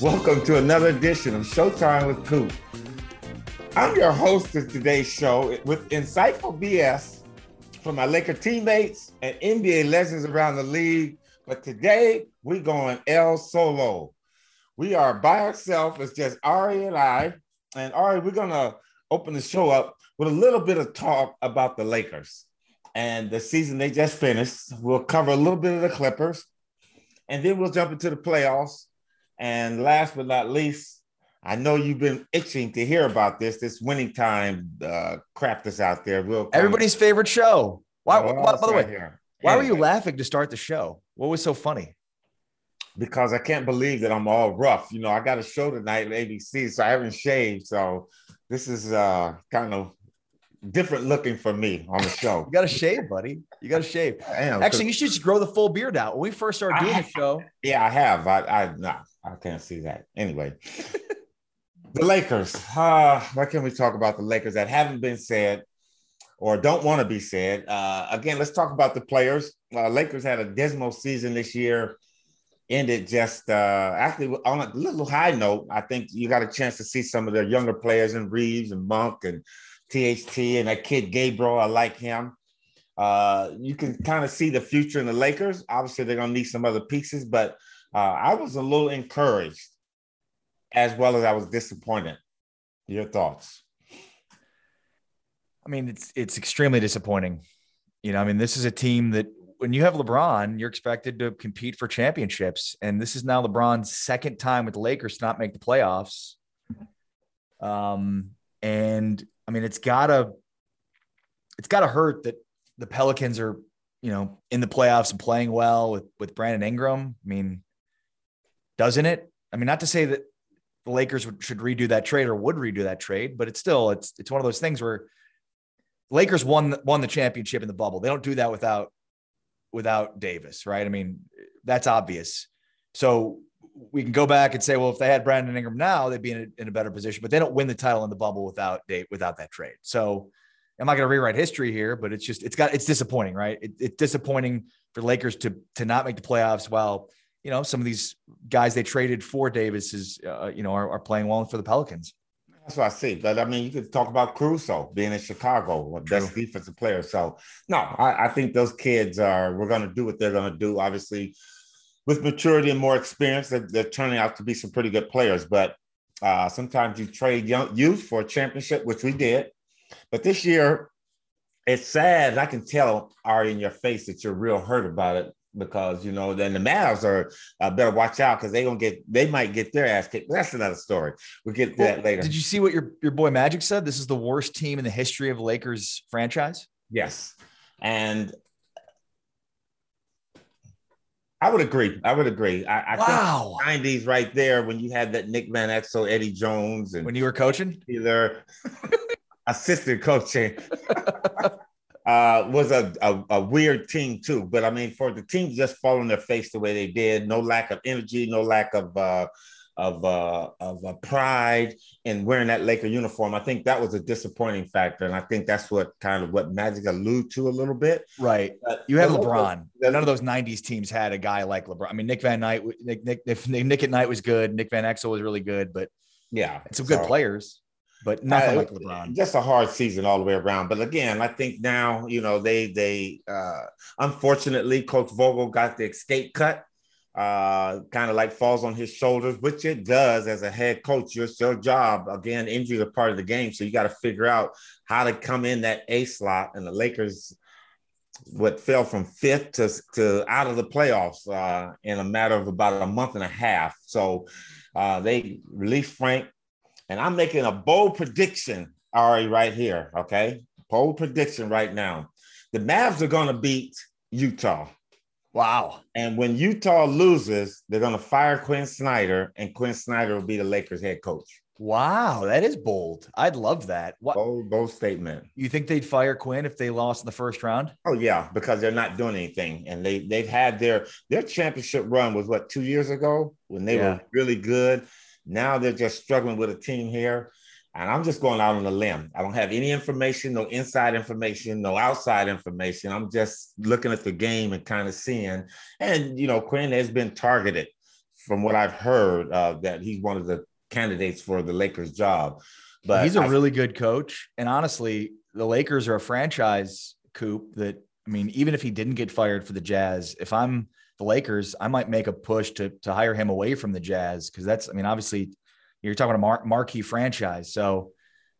Welcome to another edition of Showtime with Coop. I'm your host of today's show with insightful BS from my Laker teammates and NBA legends around the league. But today we're going El Solo. We are by ourselves. It's just Ari and I. And Ari, we're gonna open the show up with a little bit of talk about the Lakers and the season they just finished. We'll cover a little bit of the Clippers, and then we'll jump into the playoffs and last but not least, I know you've been itching to hear about this. This winning time uh, crap that's out there. We'll Everybody's favorite show. Why? why by the way, here. why anyway. were you laughing to start the show? What was so funny? Because I can't believe that I'm all rough. You know, I got a show tonight at ABC, so I haven't shaved. So this is uh, kind of different looking for me on the show. you got to shave, buddy. You got to shave. Am, Actually, you should just grow the full beard out. When we first started doing the show, yeah, I have. I, I, no, I can't see that. Anyway, the Lakers. Uh, what can we talk about the Lakers that haven't been said or don't want to be said? Uh, again, let's talk about the players. Uh, Lakers had a dismal season this year. Ended just uh, actually on a little high note. I think you got a chance to see some of their younger players in Reeves and Monk and THT and that kid Gabriel. I like him. Uh, you can kind of see the future in the Lakers. Obviously, they're going to need some other pieces, but uh, I was a little encouraged as well as I was disappointed. Your thoughts? I mean, it's it's extremely disappointing. You know, I mean, this is a team that when you have LeBron, you're expected to compete for championships, and this is now LeBron's second time with the Lakers to not make the playoffs. Um, and I mean, it's gotta it's gotta hurt that the Pelicans are, you know, in the playoffs and playing well with with Brandon Ingram. I mean, doesn't it? I mean, not to say that the Lakers should redo that trade or would redo that trade, but it's still it's it's one of those things where Lakers won won the championship in the bubble. They don't do that without without Davis, right? I mean, that's obvious. So we can go back and say, well, if they had Brandon Ingram now, they'd be in a, in a better position. But they don't win the title in the bubble without date without that trade. So I'm not going to rewrite history here, but it's just it's got it's disappointing, right? It, it's disappointing for Lakers to to not make the playoffs while you know, some of these guys they traded for Davis is, uh, you know, are, are, playing well for the Pelicans. That's what I see. But I mean, you could talk about Caruso being in Chicago, best defensive player. So no, I, I think those kids are. We're going to do what they're going to do. Obviously, with maturity and more experience, they're, they're turning out to be some pretty good players. But uh, sometimes you trade young youth for a championship, which we did. But this year, it's sad. I can tell Ari in your face that you're real hurt about it because you know then the Mavs are uh, better watch out because they gonna get they might get their ass kicked. But that's another story. We'll get to well, that later. Did you see what your your boy Magic said? This is the worst team in the history of Lakers franchise. Yes, and I would agree. I would agree. I, I wow. think 90s right there when you had that Nick Van Exel, Eddie Jones, and when you were coaching, either assistant coaching. uh, was a, a, a, weird team too. But I mean, for the team just fall on their face the way they did, no lack of energy, no lack of uh, of uh, of uh, pride in wearing that Laker uniform. I think that was a disappointing factor, and I think that's what kind of what Magic allude to a little bit. Right. you have LeBron. None of those '90s teams had a guy like LeBron. I mean, Nick Van Knight, Nick Nick, Nick at Night was good. Nick Van Exel was really good, but yeah, some good so, players but nothing uh, like LeBron. Just a hard season all the way around. But again, I think now you know they they uh, unfortunately Coach Vogel got the escape cut. Uh, kind of like falls on his shoulders, which it does as a head coach. It's your job. Again, injury is part of the game, so you got to figure out how to come in that A slot. And the Lakers, what fell from fifth to, to out of the playoffs uh, in a matter of about a month and a half. So uh, they released Frank and I'm making a bold prediction, Ari, right here. Okay. Bold prediction right now. The Mavs are going to beat Utah. Wow. And when Utah loses, they're going to fire Quin Snyder, and Quin Snyder will be the Lakers head coach. Wow, that is bold. I'd love that. What bold, bold statement. You think they'd fire Quin if they lost in the first round? Oh yeah, because they're not doing anything, and they they've had their their championship run was what two years ago when they yeah. were really good. Now they're just struggling with a team here. And I'm just going out on a limb. I don't have any information, no inside information, no outside information. I'm just looking at the game and kind of seeing. And, you know, Quin has been targeted from what I've heard uh, that he's one of the candidates for the Lakers job. But he's a I, really good coach. And honestly, the Lakers are a franchise coop that, I mean, even if he didn't get fired for the Jazz, if I'm the Lakers, I might make a push to, to hire him away from the Jazz because that's, I mean, obviously you're talking about a mar- marquee franchise. So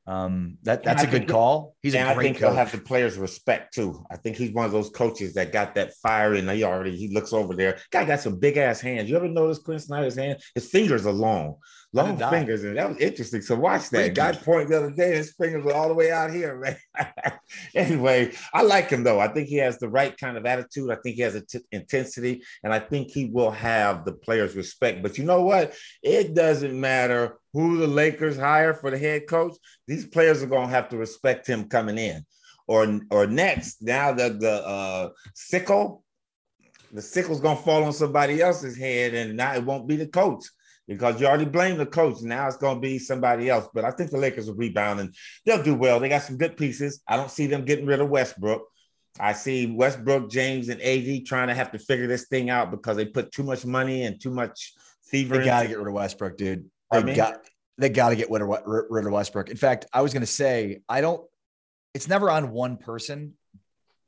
um, that that's a good call. He's and a great I think coach. he'll have the players' respect too. I think he's one of those coaches that got that fire, in. he already he looks over there. Guy got some big ass hands. You ever notice Quin Snyder's hand? His fingers are long long fingers, and that was interesting. So watch that. Guy point the other day, his fingers were all the way out here, man. anyway, I like him though. I think he has the right kind of attitude. I think he has a t- intensity, and I think he will have the players' respect. But you know what? It doesn't matter who the Lakers hire for the head coach. These players are going to have to respect him coming in. Or, or next, now that the uh, sickle, the sickle's gonna fall on somebody else's head, and now it won't be the coach because you already blame the coach. Now it's going to be somebody else. But I think the Lakers will rebound and they'll do well. They got some good pieces. I don't see them getting rid of Westbrook. I see Westbrook, James, and AD trying to have to figure this thing out because they put too much money and too much fever. They got to get rid of Westbrook, dude. They got they got to get rid of, rid of Westbrook. In fact, I was going to say I don't. It's never on one person,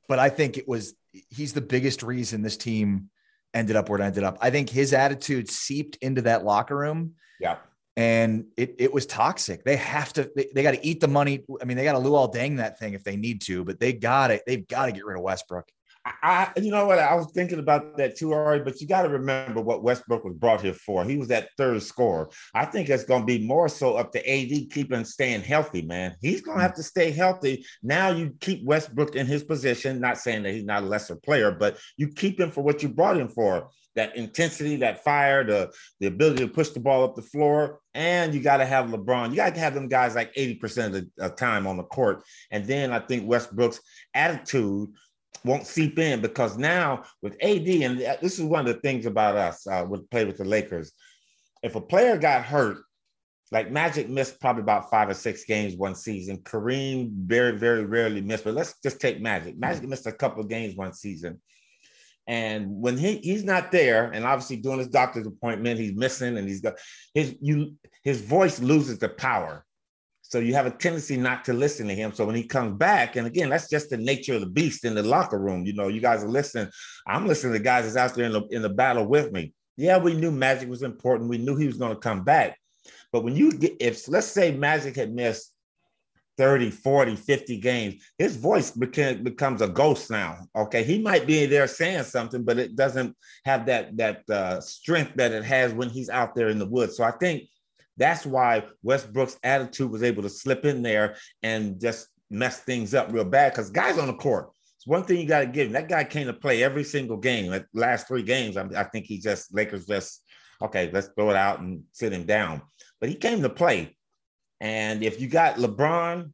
but I think it was. He's the biggest reason this team ended up where it ended up. I think his attitude seeped into that locker room. Yeah. And it, it was toxic. They have to, they, they got to eat the money. I mean, they got to Luol Deng that thing if they need to, but they got it. They've got to get rid of Westbrook. I, you know what? I was thinking about that too, Ari, but you got to remember what Westbrook was brought here for. He was that third scorer. I think it's going to be more so up to AD keeping staying healthy, man. He's going to have to stay healthy. Now you keep Westbrook in his position, not saying that he's not a lesser player, but you keep him for what you brought him for that intensity, that fire, the, the ability to push the ball up the floor. And you got to have LeBron. You got to have them guys like 80% of the time on the court. And then I think Westbrook's attitude won't seep in because now with AD, and this is one of the things about us uh, with play with the Lakers. If a player got hurt, like Magic missed probably about five or six games one season. Kareem very, very rarely missed, but let's just take Magic. Magic missed a couple of games one season. And when he, he's not there, and obviously doing his doctor's appointment, he's missing and he's got his you his voice loses the power. So you have a tendency not to listen to him. So when he comes back, and again, that's just the nature of the beast in the locker room. You know, you guys are listening. I'm listening to guys that's out there in the, in the battle with me. Yeah, we knew Magic was important. We knew he was going to come back. But when you get, if let's say Magic had missed 30, 40, 50 games, his voice became, becomes a ghost now. Okay. He might be there saying something, but it doesn't have that, that uh, strength that it has when he's out there in the woods. So I think that's why Westbrook's attitude was able to slip in there and just mess things up real bad because guys on the court. It's one thing you got to give him. That guy came to play every single game. Like last three games, I, I think he just Lakers just okay. Let's throw it out and sit him down. But he came to play. And if you got LeBron,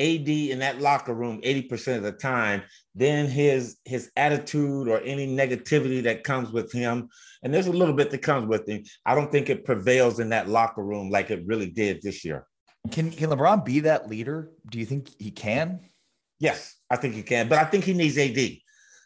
AD in that locker room 80% of the time, then his his attitude or any negativity that comes with him, and there's a little bit that comes with him, I don't think it prevails in that locker room like it really did this year. Can can LeBron be that leader? Do you think he can? Yes, I think he can, but I think he needs AD.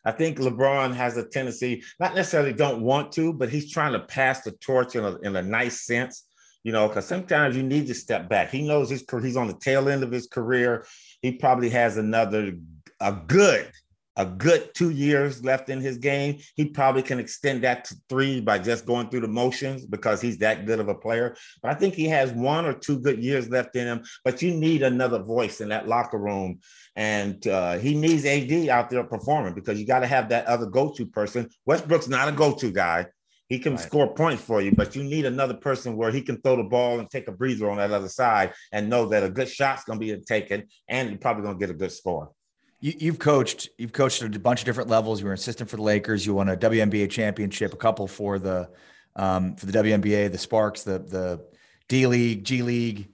I think LeBron has a tendency, not necessarily don't want to, but he's trying to pass the torch in a, in a nice sense you know, because sometimes you need to step back. He knows his he's on the tail end of his career. He probably has another a good a good two years left in his game. He probably can extend that to three by just going through the motions because he's that good of a player. But I think he has one or two good years left in him. But you need another voice in that locker room. And uh, he needs AD out there performing because you got to have that other go to person. Westbrook's not a go to guy. He can right. score points for you, but you need another person where he can throw the ball and take a breather on that other side and know that a good shot's going to be taken and you're probably going to get a good score. You, have coached. You've coached at a bunch of different levels. You were an assistant for the Lakers. You won a WNBA championship, a couple for the um, for the WNBA, the Sparks, the the D League, G League.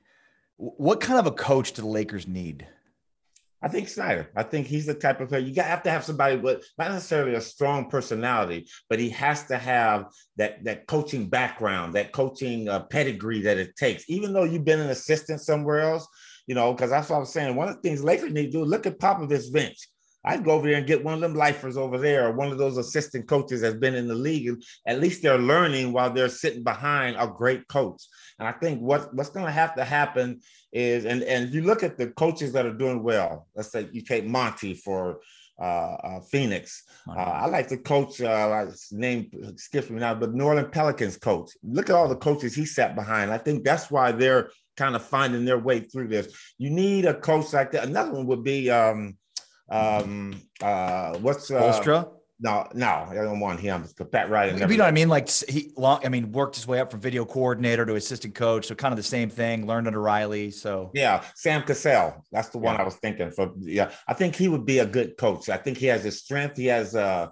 What kind of a coach do the Lakers need? I think Snyder. I think he's the type of player you have to have somebody with not necessarily a strong personality, but he has to have that that coaching background, that coaching uh, pedigree that it takes. Even though you've been an assistant somewhere else, you know, because that's what I was saying. One of the things Lakers need to do, look at Popovich's bench. I'd go over there and get one of them lifers over there, or one of those assistant coaches that's been in the league. At least they're learning while they're sitting behind a great coach. And I think what, what's going to have to happen is, and, and you look at the coaches that are doing well. Let's say you take Monty for uh, uh, Phoenix. Uh, I like the coach. Uh, his name skips me now, but New Orleans Pelicans coach. Look at all the coaches he sat behind. I think that's why they're kind of finding their way through this. You need a coach like that. Another one would be um, um, uh, what's uh, Spoelstra? No, no, I don't want him. But Pat Riley. You know what I mean? Like he long, I mean, worked his way up from video coordinator to assistant coach. So kind of the same thing. Learned under Riley. So yeah, Sam Cassell. That's the one yeah. I was thinking for. Yeah, I think he would be a good coach. I think he has his strength. He has uh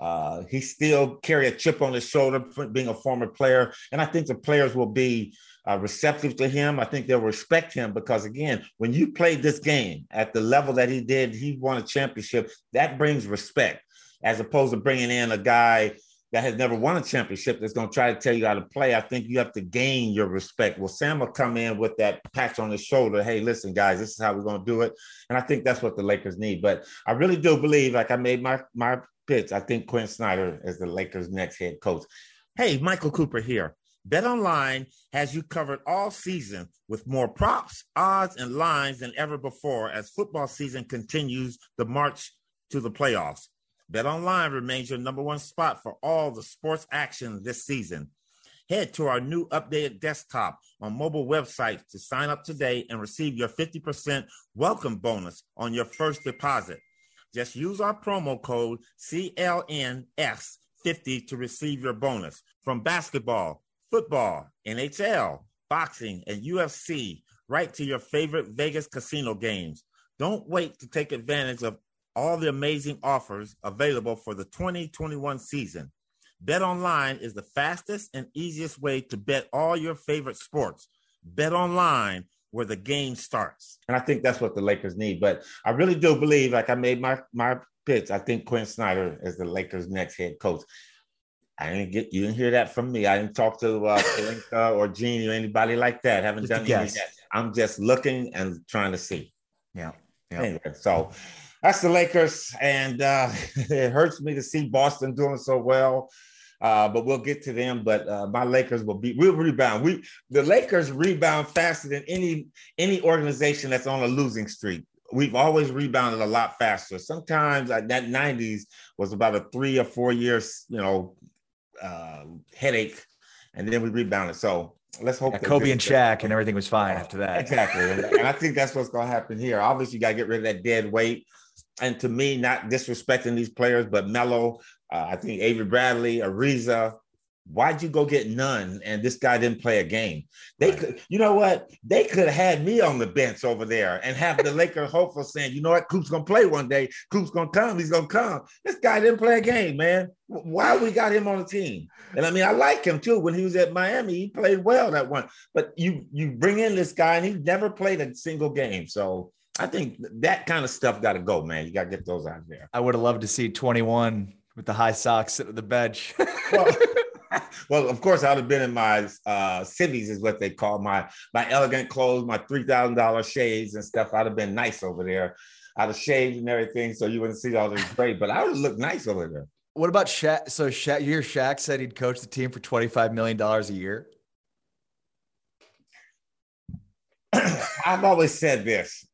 uh, he still carry a chip on his shoulder being a former player, and I think the players will be uh, receptive to him. I think they'll respect him because, again, when you played this game at the level that he did, he won a championship. That brings respect, as opposed to bringing in a guy that has never won a championship that's going to try to tell you how to play. I think you have to gain your respect. Well, Sam will come in with that patch on his shoulder. Hey, listen, guys, this is how we're going to do it. And I think that's what the Lakers need. But I really do believe, like I made my my pitch, I think Quin Snyder is the Lakers' next head coach. Hey, Michael Cooper here. BetOnline has you covered all season with more props, odds, and lines than ever before as football season continues the march to the playoffs. BetOnline remains your number one spot for all the sports action this season. Head to our new updated desktop on mobile website to sign up today and receive your 50% welcome bonus on your first deposit. Just use our promo code CLNS50 to receive your bonus. From basketball, football, NHL, boxing, and UFC, right to your favorite Vegas casino games. Don't wait to take advantage of all the amazing offers available for the 2021 season. Bet online is the fastest and easiest way to bet all your favorite sports. Bet online where the game starts. And I think that's what the Lakers need. But I really do believe, like I made my my pitch, I think Quin Snyder is the Lakers' next head coach. I didn't get you didn't hear that from me. I didn't talk to uh, Pelinka or Gene or anybody like that. Haven't just done any that. I'm just looking and trying to see. Yeah. yeah. Anyway, so that's the Lakers, and uh, it hurts me to see Boston doing so well. Uh, but we'll get to them. But uh, my Lakers will be we'll rebound. We the Lakers rebound faster than any any organization that's on a losing streak. We've always rebounded a lot faster. Sometimes uh, that '90s was about a three or four years, you know, uh, headache, and then we rebounded. So let's hope yeah, Kobe and Shaq and everything was fine after that. Exactly, and I think that's what's going to happen here. Obviously, you got to get rid of that dead weight. And to me, not disrespecting these players, but Melo, uh, I think Avery Bradley, Ariza, Why'd you go get none? And this guy didn't play a game. They right. could, you know what? They could have had me on the bench over there and have the Lakers hopeful saying, you know what, Coop's gonna play one day. Coop's gonna come. He's gonna come. This guy didn't play a game, man. Why we got him on the team? And I mean, I like him too. When he was at Miami, he played well that one. But you you bring in this guy and he never played a single game. So I think that kind of stuff got to go, man. You got to get those out there. I would have loved to see 21 with the high socks sitting at the bench. well, well, of course, I'd have been in my uh, civvies, is what they call my my elegant clothes, my three thousand dollar shades and stuff. I'd have been nice over there. I'd have shaved and everything, so you wouldn't see all this gray. But I would look nice over there. What about Shaq? So Shaq, your Shaq said he'd coach the team for twenty five million dollars a year. I've always said this: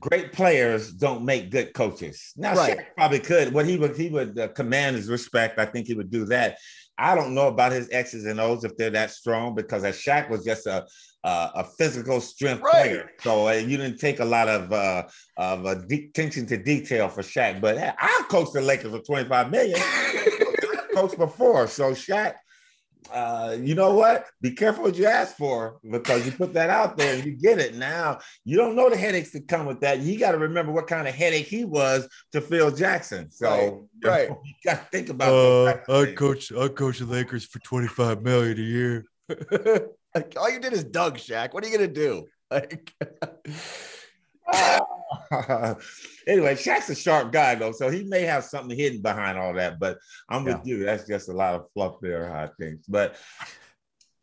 great players don't make good coaches. Now, right. Shaq probably could. What he would he would uh, command his respect. I think he would do that. I don't know about his X's and O's if they're that strong because as Shaq was just a uh, a physical strength right. player, so uh, you didn't take a lot of uh, of attention to detail for Shaq. But hey, I coached the Lakers for twenty five million. Coached before, so Shaq. Uh, you know what? Be careful what you ask for because you put that out there and you get it. Now you don't know the headaches that come with that. You got to remember what kind of headache he was to Phil Jackson. So right, right. you got to think about. Uh, I coach, I coach the Lakers for twenty five million a year. like, all you did is Doug Shaq. What are you gonna do? Like. anyway, Shaq's a sharp guy though, so he may have something hidden behind all that. But I'm with you. That's just a lot of fluff there, I think. But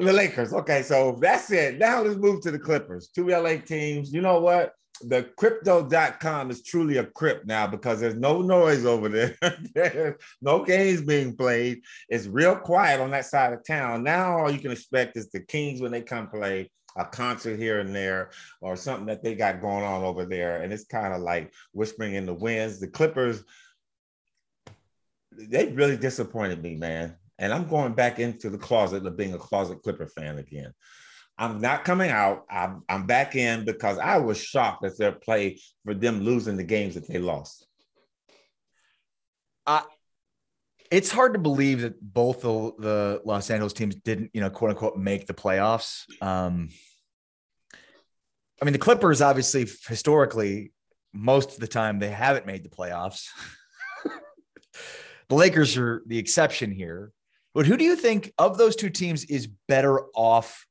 the Lakers. Okay, so that's it. Now let's move to the Clippers. Two LA teams. You know what? The crypto.com is truly a crypt now because there's no noise over there. there's no games being played. It's real quiet on that side of town. Now all you can expect is the Kings when they come play a concert here and there or something that they got going on over there. And it's kind of like whispering in the winds. The Clippers, they really disappointed me, man. And I'm going back into the closet of being a closet Clipper fan again. I'm not coming out. I'm, I'm back in because I was shocked at their play for them losing the games that they lost. I, it's hard to believe that both the, the Los Angeles teams didn't, you know, quote unquote, make the playoffs. Um, I mean, the Clippers obviously historically, most of the time they haven't made the playoffs. the Lakers are the exception here. But who do you think of those two teams is better off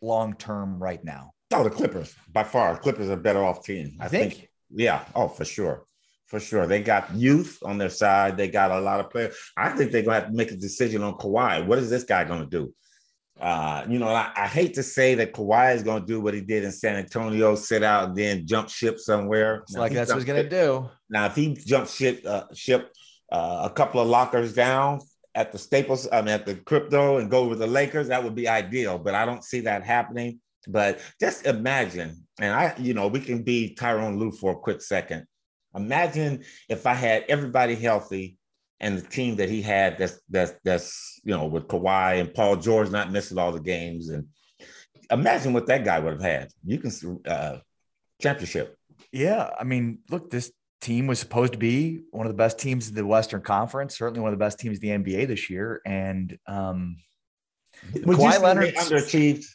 long term right now? Oh, the Clippers by far. Clippers are better off team. I think? think. Yeah. Oh, for sure for sure. They got youth on their side. They got a lot of players. I think they're gonna have to make a decision on Kawhi. What is this guy gonna do? Uh, you know, I, I, hate to say that Kawhi is gonna do what he did in San Antonio, sit out and then jump ship somewhere. It's now, like that's what he's gonna do. Now, if he jumps ship, uh, ship uh, a couple of lockers down at the Staples, I mean at the crypto and go with the Lakers, that would be ideal. But I don't see that happening. But just imagine, and I, you know, we can be Tyronn Lue for a quick second Imagine if I had everybody healthy and the team that he had that's that's that's you know with Kawhi and Paul George not missing all the games and imagine what that guy would have had. You can uh championship. Yeah, I mean, look, this team was supposed to be one of the best teams in the Western Conference, certainly one of the best teams in the NBA this year. And um Would Kawhi Leonard underachieved.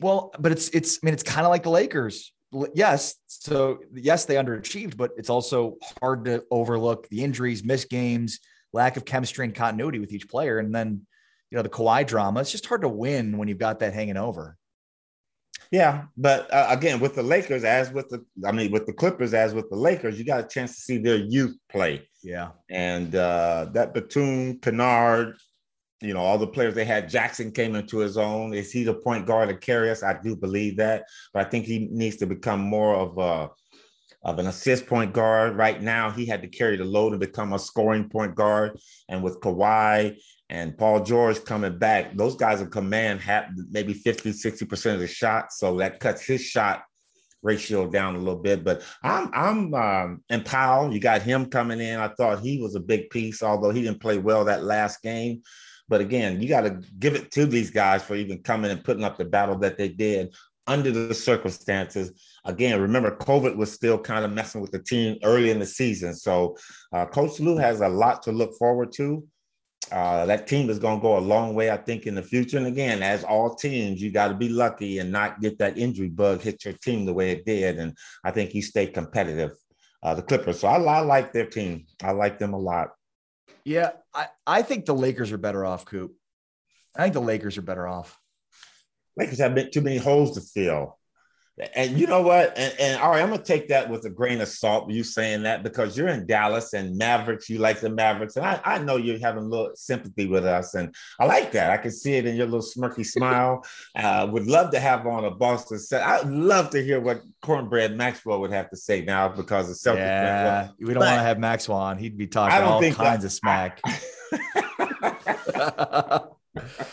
Well, but it's it's I mean it's kind of like the Lakers yes, so yes, they underachieved, but it's also hard to overlook the injuries, missed games, lack of chemistry and continuity with each player, and then you know the Kawhi drama. It's just hard to win when you've got that hanging over. Yeah, but uh, again, with the Lakers, as with the, I mean, with the Clippers, as with the Lakers, you got a chance to see their youth play. Yeah, and uh, that Batum, Kennard, you know, all the players they had, Jackson came into his own. Is he the point guard to carry us? I do believe that, but I think he needs to become more of a of an assist point guard. Right now, he had to carry the load and become a scoring point guard. And with Kawhi and Paul George coming back, those guys will command have maybe 50, 60% of the shot. So that cuts his shot ratio down a little bit. But I'm I'm um, and Powell, you got him coming in. I thought he was a big piece, although he didn't play well that last game. But again, you got to give it to these guys for even coming and putting up the battle that they did under the circumstances. Again, remember, COVID was still kind of messing with the team early in the season. So, uh, Coach Lue has a lot to look forward to. Uh, that team is going to go a long way, I think, in the future. And again, as all teams, you got to be lucky and not get that injury bug hit your team the way it did. And I think you stay competitive, uh, the Clippers. So I, I like their team. I like them a lot. Yeah, I, I think the Lakers are better off, Coop. I think the Lakers are better off. Lakers have too many holes to fill. And you know what? And, and all right, I'm gonna take that with a grain of salt. You saying that because you're in Dallas and Mavericks, you like the Mavericks, and I, I know you're having a little sympathy with us, and I like that. I can see it in your little smirky smile. Uh, would love to have on a Boston set. I'd love to hear what Cornbread Maxwell would have to say now because of Celtics. Yeah, we don't want to have Maxwell on. He'd be talking all kinds that, of smack.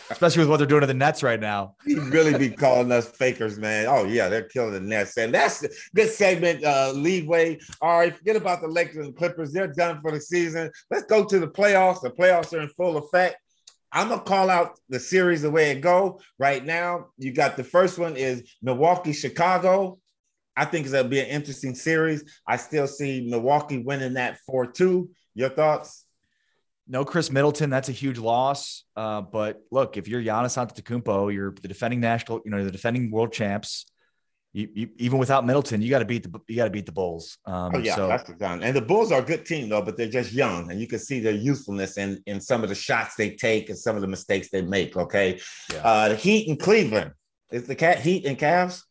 especially with what they're doing to the Nets right now. He'd really be calling us fakers, man. Oh yeah, they're killing the Nets, and that's good segment. Uh, leeway. All right, forget about the Lakers and Clippers. They're done for the season. Let's go to the playoffs. The playoffs are in full effect. I'm gonna call out the series the way it go right now. You got the first one is Milwaukee, Chicago. I think gonna be an interesting series. I still see Milwaukee winning that four two. Your thoughts? No Khris Middleton, that's a huge loss. Uh, but look, if you're Giannis Antetokounmpo, you're the defending national, you know, the defending world champs. You, you, even without Middleton, you got to beat the you got to beat the Bulls. Um, oh yeah, so. that's the done. And the Bulls are a good team though, but they're just young, and you can see their youthfulness in in some of the shots they take and some of the mistakes they make. Okay, yeah. uh, the Heat in Cleveland is the cat Heat and Cavs.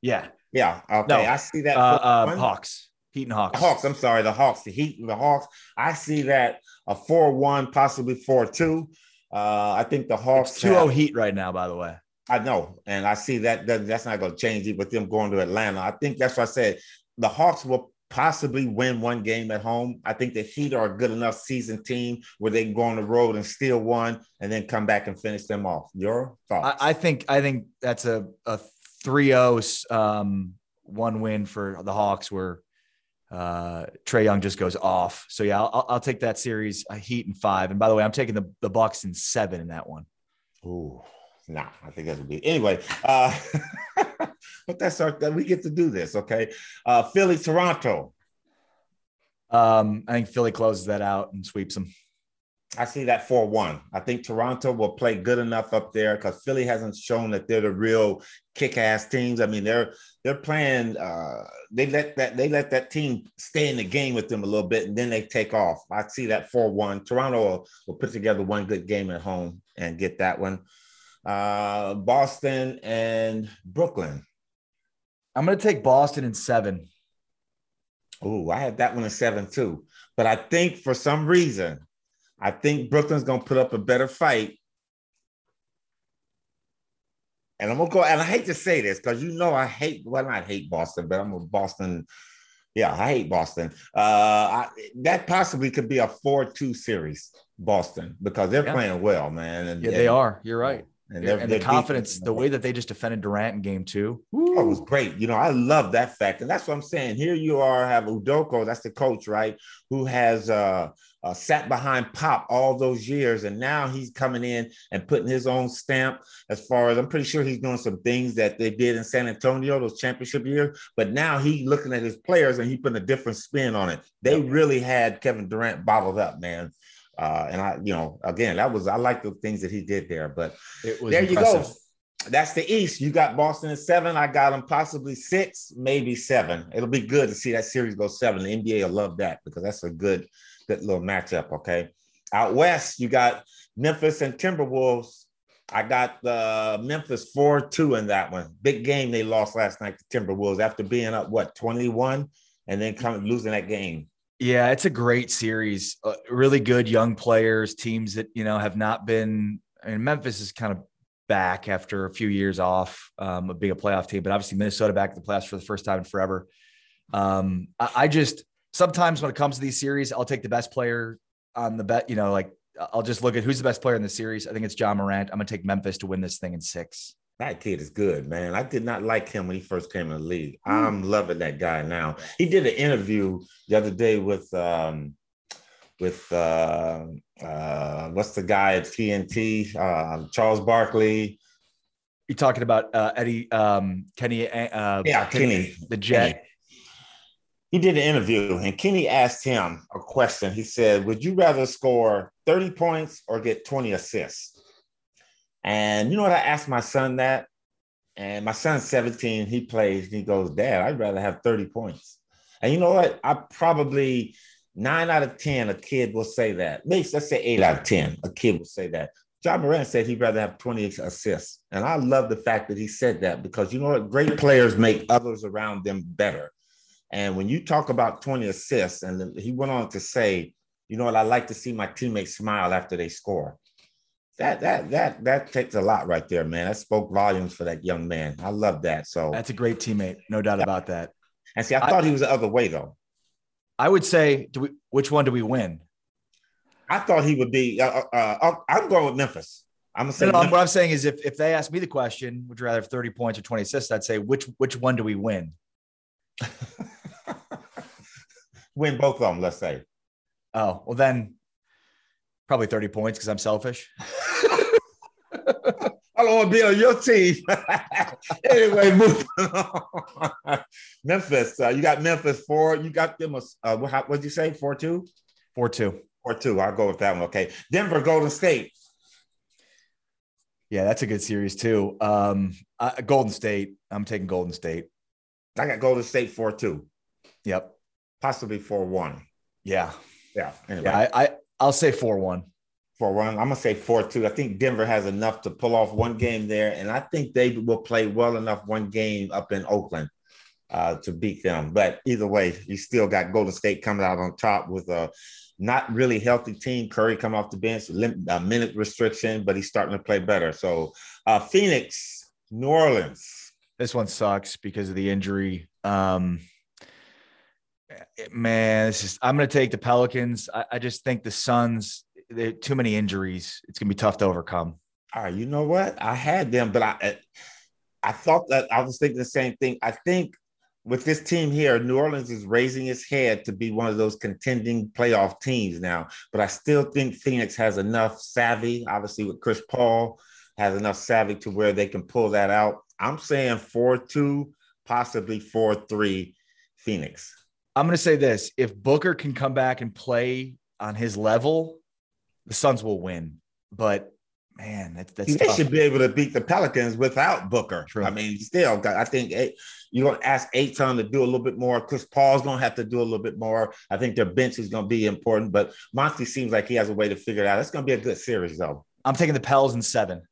Yeah, yeah. Okay, no, I see that. Uh, uh, Hawks. Heat and Hawks. Hawks. I'm sorry, the Hawks. The Heat and the Hawks. I see that a four-one, possibly four-two. Uh, I think the Hawks. It's 2-0 Heat right now, by the way. I know, and I see that, that that's not going to change it with them going to Atlanta. I think that's what I said. The Hawks will possibly win one game at home. I think the Heat are a good enough season team where they can go on the road and steal one and then come back and finish them off. Your thoughts? I, I think I think that's a a 3-0 um, one win for the Hawks where uh, Trae Young just goes off. So yeah, I'll, I'll take that series uh, Heat in five. And by the way, I'm taking the the Bucks in seven in that one. Ooh, nah, I think that would be anyway. Uh, but that's our that we get to do this. Okay, uh, Philly, Toronto. Um, I think Philly closes that out and sweeps them. I see that 4 1. I think Toronto will play good enough up there because Philly hasn't shown that they're the real kick ass teams. I mean, they're they're playing uh they let that they let that team stay in the game with them a little bit and then they take off. I see that 4-1. Toronto will, will put together one good game at home and get that one. Uh Boston and Brooklyn. I'm gonna take Boston in seven. Oh, I had that one in seven too. But I think for some reason I think Brooklyn's gonna put up a better fight. And I'm gonna go, and I hate to say this because you know I hate, well, not hate Boston, but I'm a Boston. Yeah, I hate Boston. Uh, I, that possibly could be a 4 2 series, Boston, because they're yeah. playing well, man. And, yeah, they are. You're right. And, and the confidence, the way that they just defended Durant in game two. Oh, it was great. You know, I love that fact. And that's what I'm saying. Here you are, have Udoka, that's the coach, right? Who has uh uh, sat behind Pop all those years, and now he's coming in and putting his own stamp. As far as I'm pretty sure he's doing some things that they did in San Antonio those championship years, but now he's looking at his players and he putting a different spin on it. They really had Kevin Durant bottled up, man. Uh, and I, you know, again, that was I like the things that he did there. But there impressive. you go. That's the East. You got Boston at seven. I got them possibly six, maybe seven. It'll be good to see that series go seven. The NBA will love that because that's a good good little matchup. Okay. Out west, you got Memphis and Timberwolves. I got the uh, Memphis 4 2 in that one. Big game they lost last night to Timberwolves after being up, what, 21 and then coming losing that game. Yeah, it's a great series. Uh, really good young players, teams that, you know, have not been. I mean, Memphis is kind of back after a few years off um, of being a playoff team, but obviously Minnesota back to the playoffs for the first time in forever. Um, I, I just, sometimes when it comes to these series, I'll take the best player on the bet. You know, like I'll just look at who's the best player in the series. I think it's Ja Morant. I'm gonna take Memphis to win this thing in six. That kid is good, man. I did not like him when he first came in the league. I'm loving that guy now. He did an interview the other day with um with uh uh what's the guy at TNT? Uh, Charles Barkley. You talking about uh, Eddie um Kenny uh yeah Kenny the Jet. Kenny he did an interview and Kenny asked him a question. He said, Would you rather score 30 points or get 20 assists? And you know what? I asked my son that. And my son's 17, he plays, he goes, Dad, I'd rather have 30 points. And you know what? I probably nine out of 10, a kid will say that. Maybe let's say eight out of 10, a kid will say that. Ja Morant said he'd rather have 20 assists. And I love the fact that he said that because you know what? Great players make others around them better. And when you talk about 20 assists, and he went on to say, you know what, I like to see my teammates smile after they score. That that that that takes a lot right there, man. That spoke volumes for that young man. I love that. So that's a great teammate, no doubt about that. And see, I thought I, he was the other way though. I would say, do we? Which one do we win? I thought he would be. Uh, uh, uh I'm going with Memphis. I'm gonna say. No, no, what I'm saying is, if if they ask me the question, would you rather have 30 points or 20 assists? I'd say which which one do we win? win both of them, let's say. Oh, well, then probably 30 points because I'm selfish. I don't want to be on your team. anyway, on. Memphis, uh, you got Memphis four. You got them. Uh, what did you say? Four two. Four two. Four two. I'll go with that one. Okay. Denver, Golden State. Yeah, that's a good series too. Um, I, Golden State. I'm taking Golden State. I got Golden State four two. Yep. Possibly four one. Yeah. Yeah. Anyway. Yeah. I, I I'll say four one. One. I'm gonna say four two. I think Denver has enough to pull off one game there, and I think they will play well enough one game up in Oakland uh, to beat them. But either way, you still got Golden State coming out on top with a not really healthy team. Curry come off the bench, a minute restriction, but he's starting to play better. So uh, Phoenix, New Orleans. This one sucks because of the injury. Um, man, it's just I'm to take the Pelicans. I, I just think the Suns. There too many injuries. It's going to be tough to overcome. All right, you know what? I had them, but I I thought that I was thinking the same thing. I think with this team here, New Orleans is raising its head to be one of those contending playoff teams now. But I still think Phoenix has enough savvy, obviously with Chris Paul, has enough savvy to where they can pull that out. I'm saying 4 2, possibly 4 3 Phoenix. I'm going to say this if Booker can come back and play on his level, the Suns will win. But man, that's, that's they tough. should be able to beat the Pelicans without Booker. True. I mean, still, I think you're going to ask Ayton to do a little bit more. Chris Paul's going to have to do a little bit more. I think their bench is going to be important, but Monty seems like he has a way to figure it out. It's going to be a good series, though. I'm taking the Pels in seven.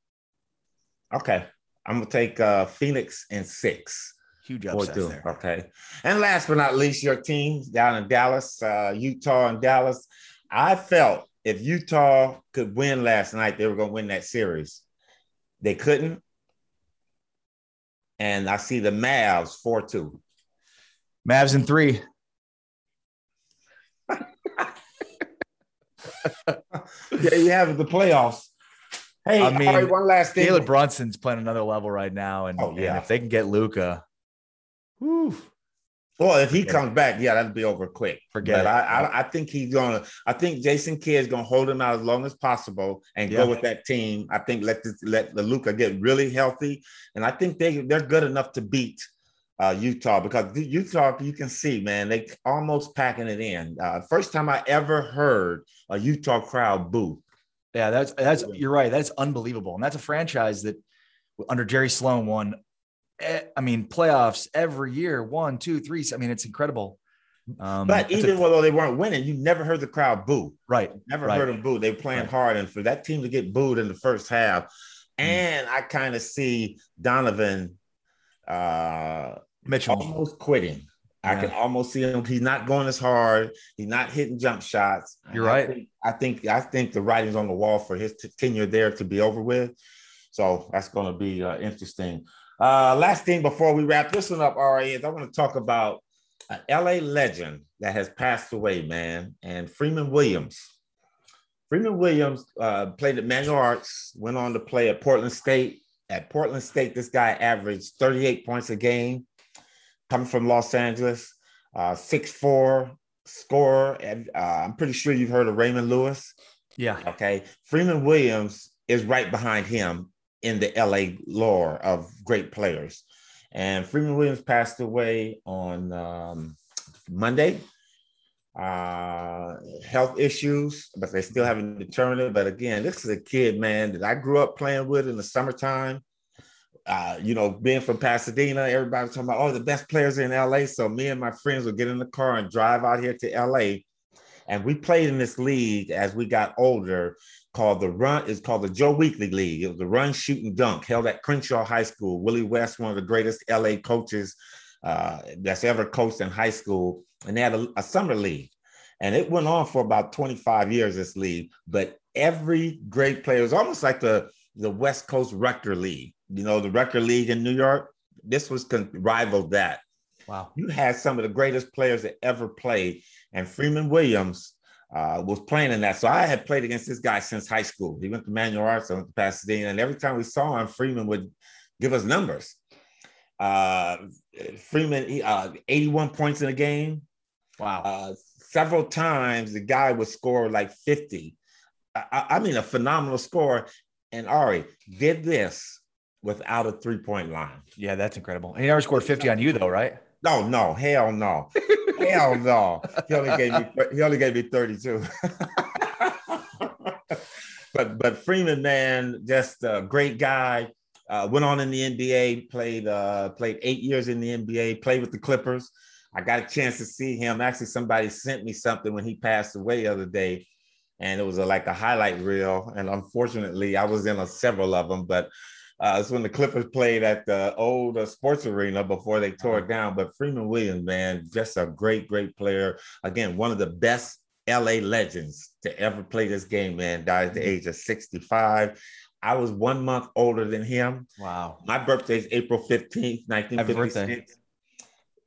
Okay, I'm going to take uh, Phoenix in six. Huge upset there. Okay, and last but not least, your team down in Dallas, uh, Utah, and Dallas. I felt if Utah could win last night, they were going to win that series. They couldn't. And I see the Mavs 4 2. Mavs in three. yeah, you have the playoffs. Hey, I mean, right, one last thing. Caleb Brunson's playing another level right now. And, oh, yeah. And if they can get Luka, whew, well, if he yeah. comes back, yeah, that'll be over quick. Forget but it. I, I, I, think he's gonna. I think Jason Kidd is gonna hold him out as long as possible and yeah. go with that team. I think let this, let the Luka get really healthy, and I think they they're good enough to beat uh, Utah because Utah you can see, man, they almost packing it in. Uh, first time I ever heard a Utah crowd boo. Yeah, that's that's you're right. That's unbelievable, and that's a franchise that under Jerry Sloan won I mean, playoffs every year, one, two, three. I mean, it's incredible. Um, but even a, though they weren't winning, you never heard the crowd boo. Right. Never right. heard them boo. They were playing right. hard. And for that team to get booed in the first half, mm. and I kind of see Donovan uh, Mitchell almost quitting. Yeah. I can almost see him. He's not going as hard. He's not hitting jump shots. You're right. I think, I think, I think the writing's on the wall for his t- tenure there to be over with. So that's going to be uh, interesting. Uh, last thing before we wrap this one up, Ari, is I want to talk about an LA legend that has passed away, man, and Freeman Williams. Freeman Williams uh, played at Manual Arts, went on to play at Portland State. At Portland State, this guy averaged 38 points a game, coming from Los Angeles, uh, 6'4 scorer. And uh, I'm pretty sure you've heard of Raymond Lewis. Yeah. Okay. Freeman Williams is right behind him in the LA lore of great players. And Freeman Williams passed away on um, Monday. Uh, health issues, but they still haven't determined it. But again, this is a kid, man, that I grew up playing with in the summertime. Uh, you know, being from Pasadena, everybody talking about, oh, the best players in LA. So me and my friends would get in the car and drive out here to LA. And we played in this league as we got older called the Run. It's called the Joe Weekly League. It was the Run, Shoot, and Dunk held at Crenshaw High School. Willie West, one of the greatest LA coaches uh, that's ever coached in high school, and they had a, a summer league, and it went on for about 25 years. This league, but every great player was almost like the the West Coast Rucker League. You know, the Rucker League in New York. This was con- rivaled that. Wow. You had some of the greatest players that ever played, and Freeman Williams uh, was playing in that. So I had played against this guy since high school. He went to Manual Arts, I went to Pasadena, and every time we saw him, Freeman would give us numbers. Uh, Freeman, he, uh, 81 points in a game. Wow. Uh, several times the guy would score like 50. I, I mean, a phenomenal score. And Ari did this without a three point line. Yeah, that's incredible. And he never scored 50 on you, though, right? No, no, hell no. hell no. He only gave me he only gave me 32. but but Freeman, man, just a great guy. Uh, went on in the NBA, played uh, played eight years in the NBA, played with the Clippers. I got a chance to see him. Actually, somebody sent me something when he passed away the other day, and it was a, like a highlight reel. And unfortunately, I was in a, several of them, but uh, it's when the Clippers played at the old uh, sports arena before they tore it down. But Freeman Williams, man, just a great, great player. Again, one of the best LA legends to ever play this game, man. Died at the age of 65. I was one month older than him. Wow. My birthday is April 15th, 1956.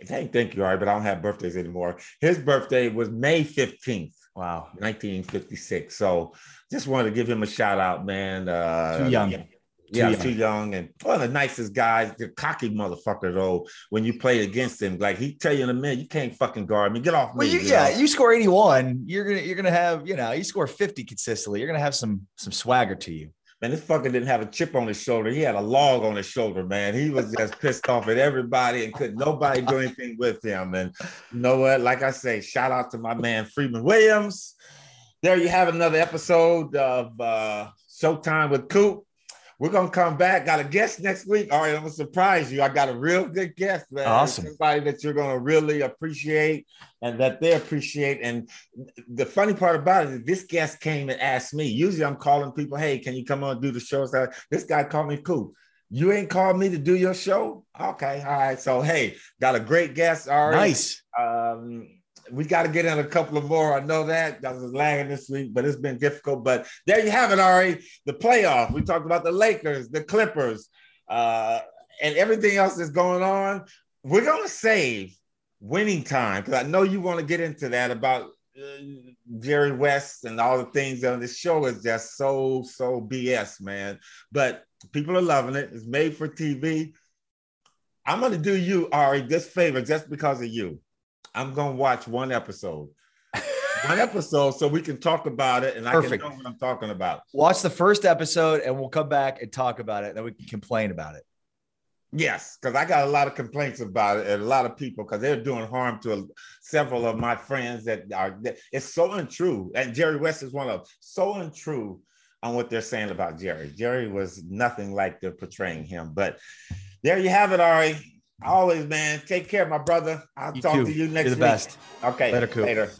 Thank, thank you, Ari, but I don't have birthdays anymore. His birthday was May 15th. Wow. 1956. So just wanted to give him a shout out, man. Uh, Too young. Yeah, yeah, too young. too young and one of the nicest guys, the cocky motherfucker though. When you play against him, like he tell you in a minute, you can't fucking guard me. Get off well, me. You, yeah, know? you score 81, you're gonna you're gonna have, you know, you score 50 consistently, you're gonna have some some swagger to you. Man, this fucker didn't have a chip on his shoulder. He had a log on his shoulder, man. He was just pissed off at everybody and couldn't nobody do anything with him. And you know what? Like I say, shout out to my man Freeman Williams. There you have another episode of uh, Showtime with Coop. We're gonna come back. Got a guest next week. All right, I'm gonna surprise you. I got a real good guest, man. Awesome. Somebody that you're gonna really appreciate and that they appreciate. And the funny part about it is this guest came and asked me. Usually I'm calling people, hey, can you come on and do the show? So this guy called me cool. You ain't called me to do your show? Okay, all right. So hey, got a great guest. All right. Nice. Um, we got to get in a couple of more. I know that that was lagging this week, but it's been difficult. But there you have it, Ari. The playoff. We talked about the Lakers, the Clippers, uh, and everything else that's going on. We're gonna save winning time because I know you want to get into that about uh, Jerry West and all the things on this show is just so so BS, man. But people are loving it. It's made for TV. I'm gonna do you, Ari, this favor just because of you. I'm gonna watch one episode. one episode so we can talk about it and Perfect. I can know what I'm talking about. Watch the first episode and we'll come back and talk about it, and then we can complain about it. Yes, because I got a lot of complaints about it and a lot of people because they're doing harm to a, several of my friends that are. It's so untrue, and Jerry West is one of so untrue on what they're saying about Jerry. Jerry was nothing like they're portraying him. But there you have it, Ari. Always, man. Take care, my brother. I'll you talk too. to you next You're the week. best. Okay. Later, Coop. Later.